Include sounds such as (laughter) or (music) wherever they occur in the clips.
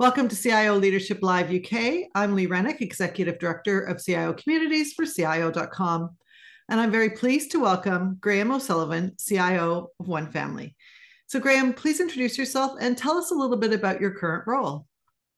Welcome to CIO Leadership Live UK. I'm Lee Rennick, Executive Director of CIO Communities for CIO.com. And I'm very pleased to welcome Graham O'Sullivan, CIO of OneFamily. So, Graham, please introduce yourself and tell us a little bit about your current role.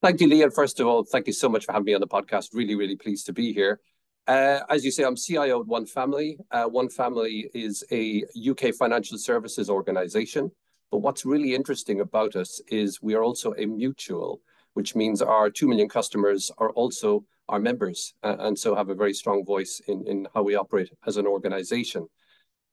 Thank you, Lee. And first of all, thank you so much for having me on the podcast. Really, really pleased to be here. Uh, as you say, I'm CIO at OneFamily. Uh, OneFamily is a UK financial services organization. But what's really interesting about us is we are also a mutual which means our 2 million customers are also our members uh, and so have a very strong voice in, in how we operate as an organization.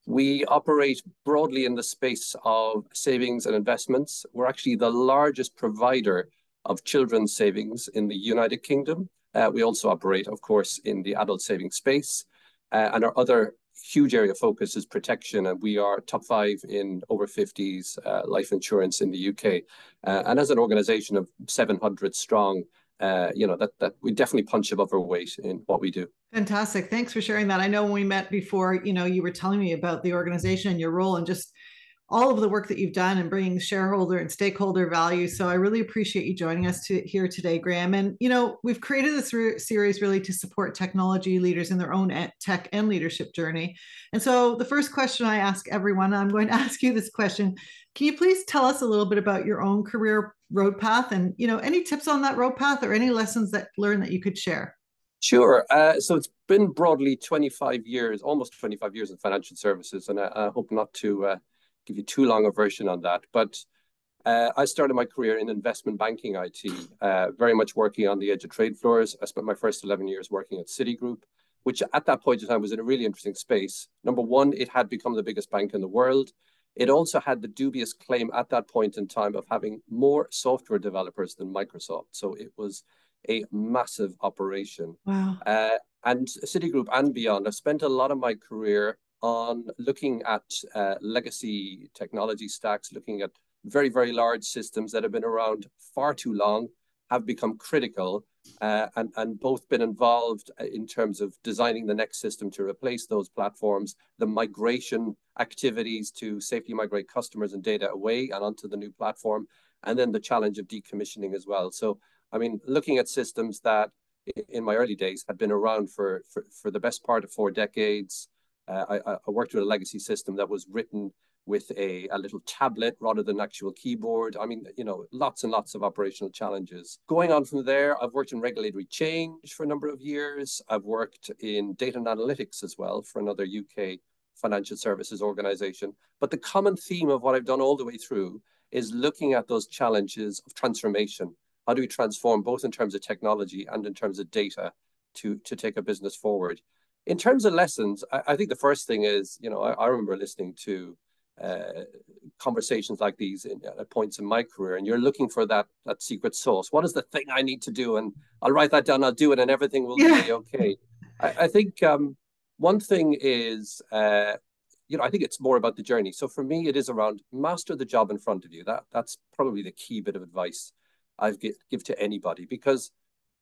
We operate broadly in the space of savings and investments. We're actually the largest provider of children's savings in the United Kingdom. Uh, we also operate, of course, in the adult savings space. Uh, and our other huge area of focus is protection, and we are top five in over 50s uh, life insurance in the UK. Uh, and as an organization of 700 strong, uh, you know that that we definitely punch above our weight in what we do. Fantastic! Thanks for sharing that. I know when we met before, you know, you were telling me about the organization and your role, and just all of the work that you've done and bringing shareholder and stakeholder value. So I really appreciate you joining us to, here today, Graham. And you know, we've created this re- series really to support technology leaders in their own tech and leadership journey. And so the first question I ask everyone, I'm going to (laughs) ask you this question: Can you please tell us a little bit about your own career road path, and you know, any tips on that road path or any lessons that learned that you could share? Sure. Uh, so it's been broadly 25 years, almost 25 years in financial services, and I, I hope not to. Uh, give you too long a version on that. But uh, I started my career in investment banking IT, uh, very much working on the edge of trade floors. I spent my first 11 years working at Citigroup, which at that point in time was in a really interesting space. Number one, it had become the biggest bank in the world. It also had the dubious claim at that point in time of having more software developers than Microsoft. So it was a massive operation. Wow. Uh, and Citigroup and beyond, I spent a lot of my career on looking at uh, legacy technology stacks, looking at very, very large systems that have been around far too long, have become critical, uh, and, and both been involved uh, in terms of designing the next system to replace those platforms, the migration activities to safely migrate customers and data away and onto the new platform, and then the challenge of decommissioning as well. So, I mean, looking at systems that in my early days had been around for, for, for the best part of four decades, Uh, I, I, worked with a legacy system that was written with a, a little tablet rather than actual keyboard. I mean, you know, lots and lots of operational challenges. Going on from there, I've worked in regulatory change for a number of years. I've worked in data and analytics as well for another UK financial services organization. But the common theme of what I've done all the way through is looking at those challenges of transformation. How do we transform both in terms of technology and in terms of data to, to take a business forward? In terms of lessons, I, I, think the first thing is, you know, I, I remember listening to uh, conversations like these in, at points in my career, and you're looking for that that secret sauce. What is the thing I need to do? And I'll write that down. I'll do it, and everything will yeah. be okay. I, I think um, one thing is, uh, you know, I think it's more about the journey. So for me, it is around master the job in front of you. That that's probably the key bit of advice I've give, give to anybody because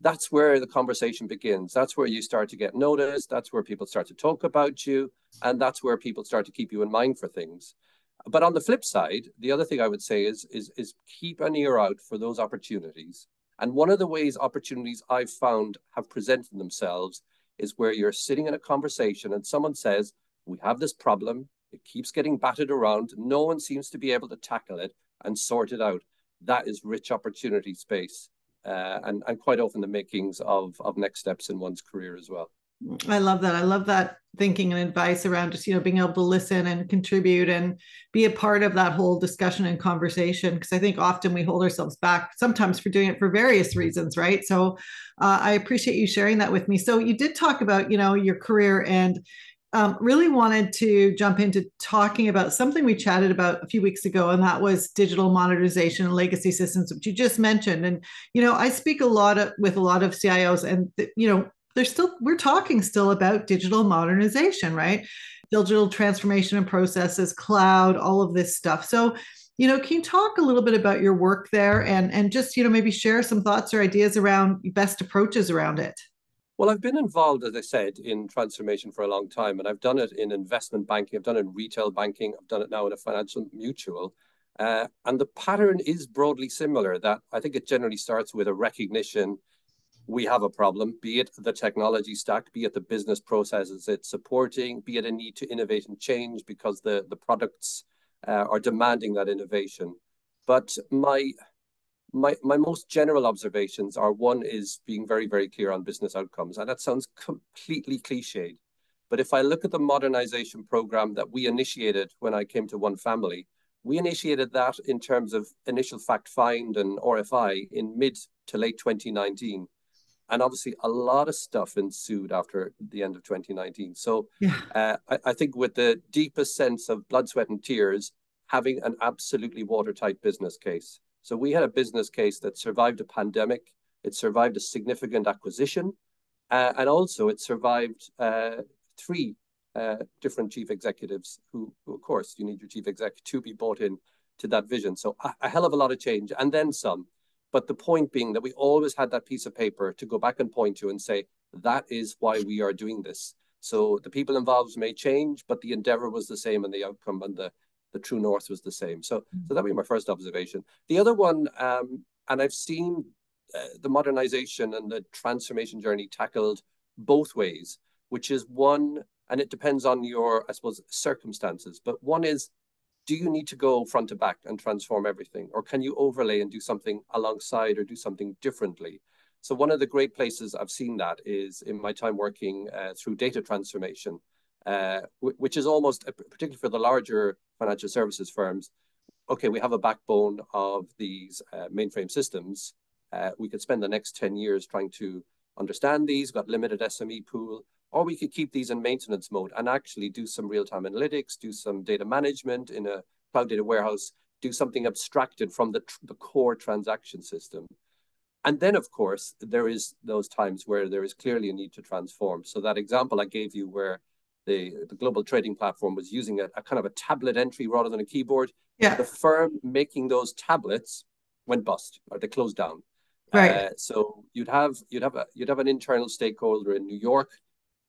that's where the conversation begins. That's where you start to get noticed. That's where people start to talk about you. And that's where people start to keep you in mind for things. But on the flip side, the other thing I would say is, is, is keep an ear out for those opportunities. And one of the ways opportunities I've found have presented themselves is where you're sitting in a conversation and someone says, We have this problem. It keeps getting batted around. No one seems to be able to tackle it and sort it out. That is rich opportunity space uh, and, and quite often the makings of, of next steps in one's career as well. I love that. I love that thinking and advice around just, you know, being able to listen and contribute and be a part of that whole discussion and conversation. Because I think often we hold ourselves back, sometimes for doing it for various reasons, right? So uh, I appreciate you sharing that with me. So you did talk about, you know, your career and um, really wanted to jump into talking about something we chatted about a few weeks ago, and that was digital modernization and legacy systems, which you just mentioned. And you know, I speak a lot of, with a lot of CIOs, and you know, there's still we're talking still about digital modernization, right? Digital transformation and processes, cloud, all of this stuff. So you know can you talk a little bit about your work there and and just you know maybe share some thoughts or ideas around best approaches around it well, I've been involved, as I said, in transformation for a long time, and I've done it in investment banking, I've done it in retail banking, I've done it now in a financial mutual. Uh, and the pattern is broadly similar that I think it generally starts with a recognition we have a problem, be it the technology stack, be it the business processes it's supporting, be it a need to innovate and change because the, the products uh, are demanding that innovation. But my, my, my most general observations are one is being very, very clear on business outcomes. And that sounds completely cliched. But if I look at the modernization program that we initiated when I came to OneFamily, we initiated that in terms of initial fact find and RFI in mid to late 2019 and obviously a lot of stuff ensued after the end of 2019 so yeah. uh, I, I, think with the deepest sense of blood sweat and tears having an absolutely watertight business case so we had a business case that survived a pandemic it survived a significant acquisition uh, and also it survived uh, three uh, different chief executives who, who, of course you need your chief exec to be bought in to that vision so a, a hell of a lot of change and then some but the point being that we always had that piece of paper to go back and point to and say, that is why we are doing this. So the people involved may change, but the endeavor was the same and the outcome and the, the true north was the same. So, so that would be my first observation. The other one, um, and I've seen uh, the modernization and the transformation journey tackled both ways, which is one, and it depends on your, I suppose, circumstances. But one is do you need to go front to back and transform everything? Or can you overlay and do something alongside or do something differently? So one of the great places I've seen that is in my time working uh, through data transformation, uh, which is almost, uh, particularly for the larger financial services firms, okay, we have a backbone of these uh, mainframe systems. Uh, we could spend the next 10 years trying to understand these, got limited SME pool, or we could keep these in maintenance mode and actually do some real-time analytics, do some data management in a cloud data warehouse, do something abstracted from the, the core transaction system. And then, of course, there is those times where there is clearly a need to transform. So that example I gave you where the, the global trading platform was using a, a kind of a tablet entry rather than a keyboard. Yeah. The firm making those tablets went bust or they closed down. Right. Uh, so you'd have you'd have a you'd have an internal stakeholder in New York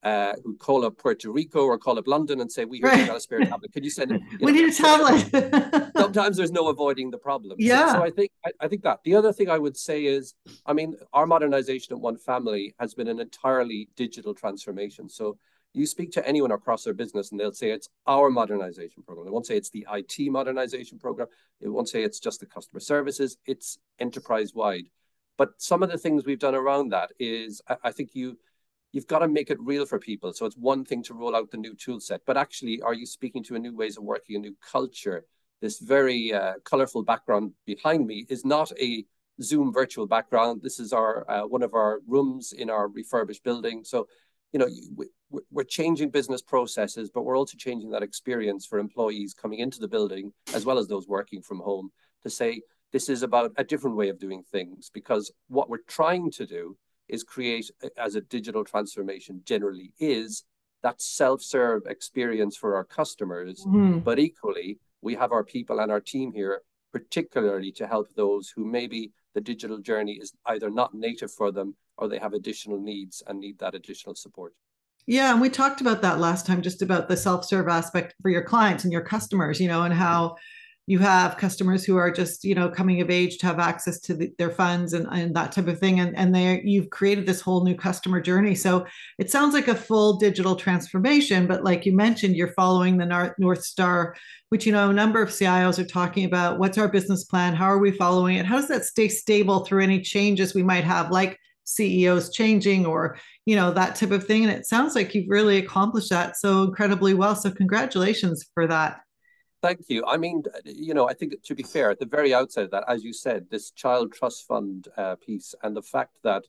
uh, who call up Puerto Rico or call up London and say, "We hear right. you got a spare tablet. Could you send it?" (laughs) You we know, need a tablet. (laughs) (laughs) sometimes there's no avoiding the problem. Yeah. So, so I think I, I, think that the other thing I would say is, I mean, our modernization at OneFamily has been an entirely digital transformation. So you speak to anyone across their business and they'll say it's our modernization program. They won't say it's the IT modernization program. They won't say it's just the customer services. It's enterprise wide. But some of the things we've done around that is, I, I think you you've got to make it real for people. So it's one thing to roll out the new tool set, but actually, are you speaking to a new ways of working, a new culture? This very uh, colorful background behind me is not a Zoom virtual background. This is our uh, one of our rooms in our refurbished building. So, you know, we're changing business processes, but we're also changing that experience for employees coming into the building as well as those working from home to say this is about a different way of doing things because what we're trying to do is create as a digital transformation generally is that self-serve experience for our customers mm-hmm. but equally we have our people and our team here particularly to help those who maybe the digital journey is either not native for them or they have additional needs and need that additional support. Yeah and we talked about that last time just about the self-serve aspect for your clients and your customers you know and how you have customers who are just you know coming of age to have access to the, their funds and, and that type of thing. And and they you've created this whole new customer journey. So it sounds like a full digital transformation but like you mentioned you're following the north, north star which you know a number of cios are talking about. What's our business plan? How are we following it? How does that stay stable through any changes we might have like ceos changing or you know that type of thing? And it sounds like you've really accomplished that so incredibly well. So congratulations for that Thank you. I mean, you know, I think to be fair, at the very outset of that, as you said, this child trust fund uh, piece and the fact that,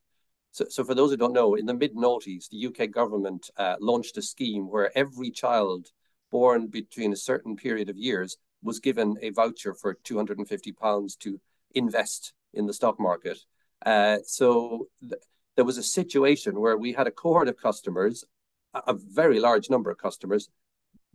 so, so for those who don't know, in the mid noughties, the UK government uh, launched a scheme where every child born between a certain period of years was given a voucher for 250 pounds to invest in the stock market. Uh, so th- there was a situation where we had a cohort of customers, a, a very large number of customers,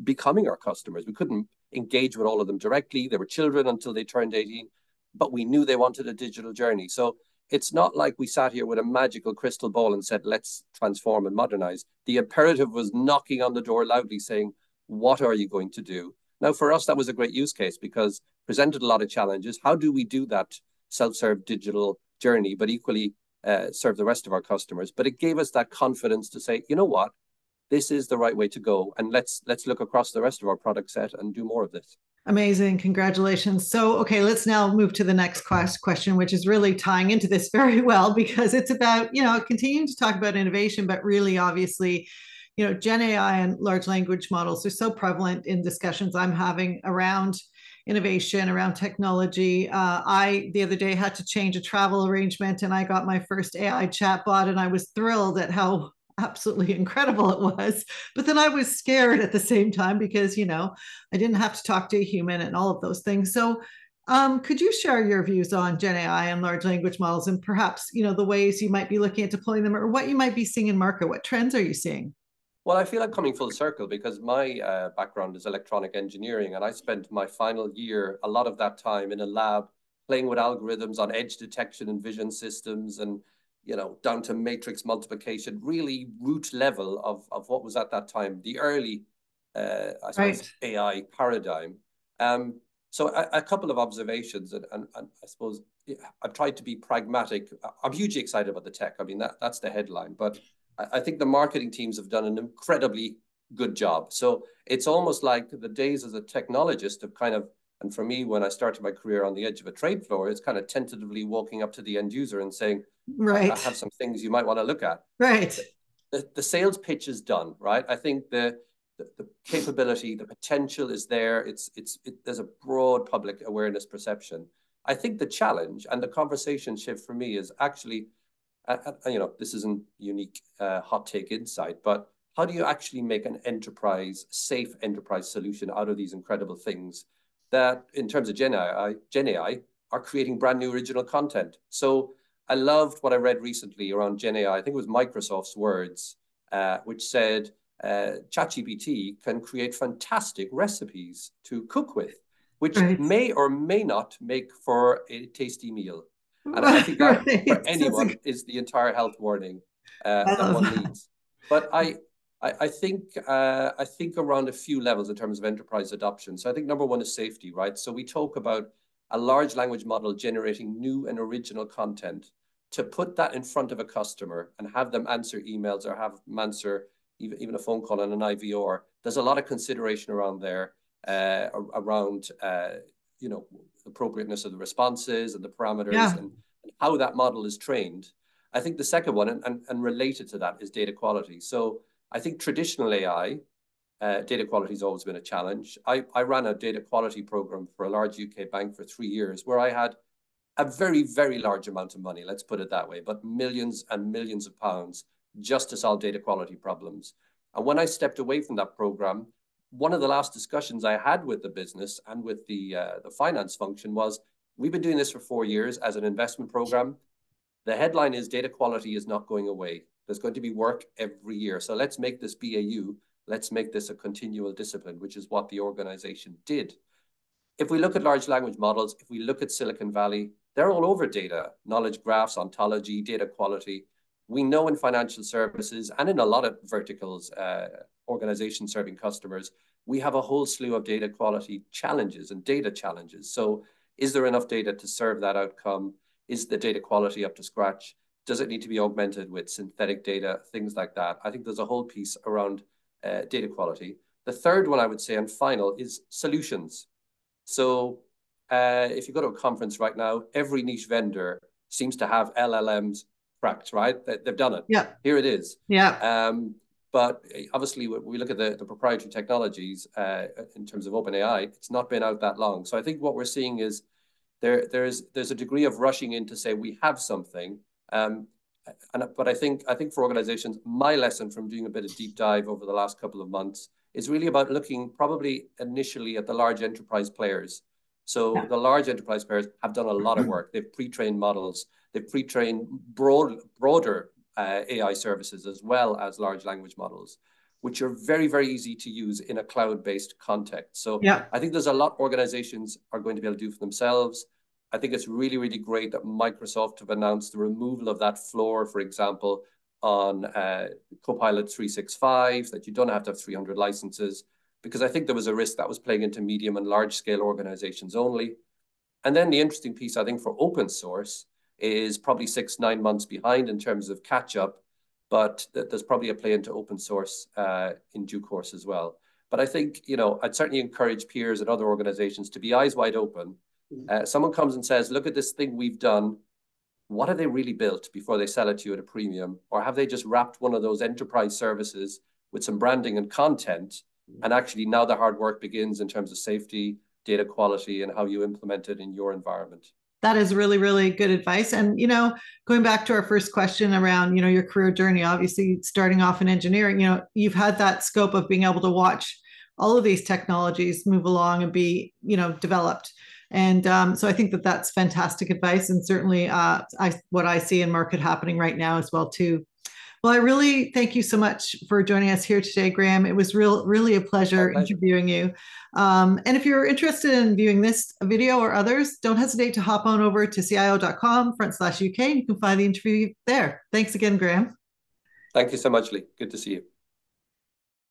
becoming our customers. We couldn't engage with all of them directly. They were children until they turned 18, but we knew they wanted a digital journey. So it's not like we sat here with a magical crystal ball and said, let's transform and modernize. The imperative was knocking on the door loudly saying, what are you going to do? Now, for us, that was a great use case because presented a lot of challenges. How do we do that self-serve digital journey, but equally uh, serve the rest of our customers? But it gave us that confidence to say, you know what, this is the right way to go, and let's let's look across the rest of our product set and do more of this. Amazing. Congratulations. So, okay, let's now move to the next quest question, which is really tying into this (laughs) very well because it's about, you know, continuing to talk about innovation, but really obviously, you know, Gen AI and large language models are so prevalent in discussions I'm having around innovation, around technology. Uh, I, the other day, had to change a travel arrangement and I got my first AI chatbot and I was thrilled at how absolutely (laughs) incredible it was. But then I was scared at the same time because, you know, I didn't have to talk to a human and all of those things. So, um, could you share your views on Gen AI and large language models and perhaps, you know, the ways you might be looking at deploying them or what you might be seeing in market? What trends are you seeing? Well, I feel like coming full circle because my uh, background is electronic engineering, and I spent my final year, a lot of that time in a lab, playing with algorithms on edge detection and vision systems and you know, down to matrix multiplication, really root level of, of what was at that time, the early, uh, I suppose, right. AI paradigm. Um, so a, a, couple of observations, and, and, and, I suppose I've tried to be pragmatic. I'm hugely excited about the tech. I mean, that, that's the headline, but I, I think the marketing teams have done an incredibly good job. So it's almost like the days as a technologist have kind of and for me, when I started my career on the edge of a trade floor, it's kind of tentatively walking up to the end user and saying, right. I have some things you might want to look at. Right. The, the sales pitch is done, right? I think the, the, the capability, the potential is there. It's, it's, it, there's a broad public awareness perception. I think the challenge and the conversation shift for me is actually, uh, uh, you know, this isn't unique uh, hot take insight, but how do you actually make an enterprise, safe enterprise solution out of these incredible things that in terms of Gen AI, Gen AI are creating brand new original content. So I loved what I read recently around Gen AI. I think it was Microsoft's words, uh, which said uh, ChatGPT can create fantastic recipes to cook with, which right. may or may not make for a tasty meal. And I think that (laughs) right. for anyone is the entire health warning uh, that one that. needs. But I, I, I think uh, I think around a few levels in terms of enterprise adoption. So I think number one is safety, right? So we talk about a large language model generating new and original content to put that in front of a customer and have them answer emails or have them answer even, even a phone call on an IVR. There's a lot of consideration around there uh, around uh, you know appropriateness of the responses and the parameters yeah. and, and how that model is trained. I think the second one, and, and, and related to that, is data quality. So I think traditional AI, uh, data quality has always been a challenge. I, I ran a data quality program for a large UK bank for three years where I had a very, very large amount of money, let's put it that way, but millions and millions of pounds just to solve data quality problems. And when I stepped away from that program, one of the last discussions I had with the business and with the, uh, the finance function was, we've been doing this for four years as an investment program. The headline is data quality is not going away. There's going to be work every year. So let's make this BAU. Let's make this a continual discipline, which is what the organization did. If we look at large language models, if we look at Silicon Valley, they're all over data, knowledge graphs, ontology, data quality. We know in financial services and in a lot of verticals, uh, organizations serving customers, we have a whole slew of data quality challenges and data challenges. So is there enough data to serve that outcome? Is the data quality up to scratch? Does it need to be augmented with synthetic data, things like that? I think there's a whole piece around uh, data quality. The third one I would say, and final, is solutions. So uh, if you go to a conference right now, every niche vendor seems to have LLMs cracked, right? They've done it. Yeah. Here it is. Yeah. Um, but obviously, when we look at the, the proprietary technologies uh, in terms of OpenAI, it's not been out that long. So I think what we're seeing is there there's there's a degree of rushing in to say we have something, um, and, but I think I think for organizations, my lesson from doing a bit of deep dive over the last couple of months is really about looking probably initially at the large enterprise players. So yeah. the large enterprise players have done a lot of work. They've pre-trained models. They've pre-trained broad, broader uh, AI services as well as large language models, which are very, very easy to use in a cloud-based context. So yeah. I think there's a lot organizations are going to be able to do for themselves. I think it's really, really great that Microsoft have announced the removal of that floor, for example, on uh, Copilot 365, that you don't have to have 300 licenses. because I think there was a risk that was playing into medium and large scale organizations only. And then the interesting piece, I think, for open source is probably six, nine months behind in terms of catch up, but there's probably a play into open source uh, in due course as well. But I think, you know, I'd certainly encourage peers and other organizations to be eyes wide open. Uh, someone comes and says, look at this thing we've done. What have they really built before they sell it to you at a premium? Or have they just wrapped one of those enterprise services with some branding and content? And actually now the hard work begins in terms of safety, data quality, and how you implement it in your environment that is really really good advice and you know going back to our first question around you know your career journey obviously starting off in engineering you know you've had that scope of being able to watch all of these technologies move along and be you know developed and um, so i think that that's fantastic advice and certainly uh, I, what i see in market happening right now as well too well, I really thank you so much for joining us here today, Graham. It was real, really a pleasure interviewing you. Um, and if you're interested in viewing this video or others, don't hesitate to hop on over to cio.com front slash UK and you can find the interview there. Thanks again, Graham. Thank you so much, Lee. Good to see you.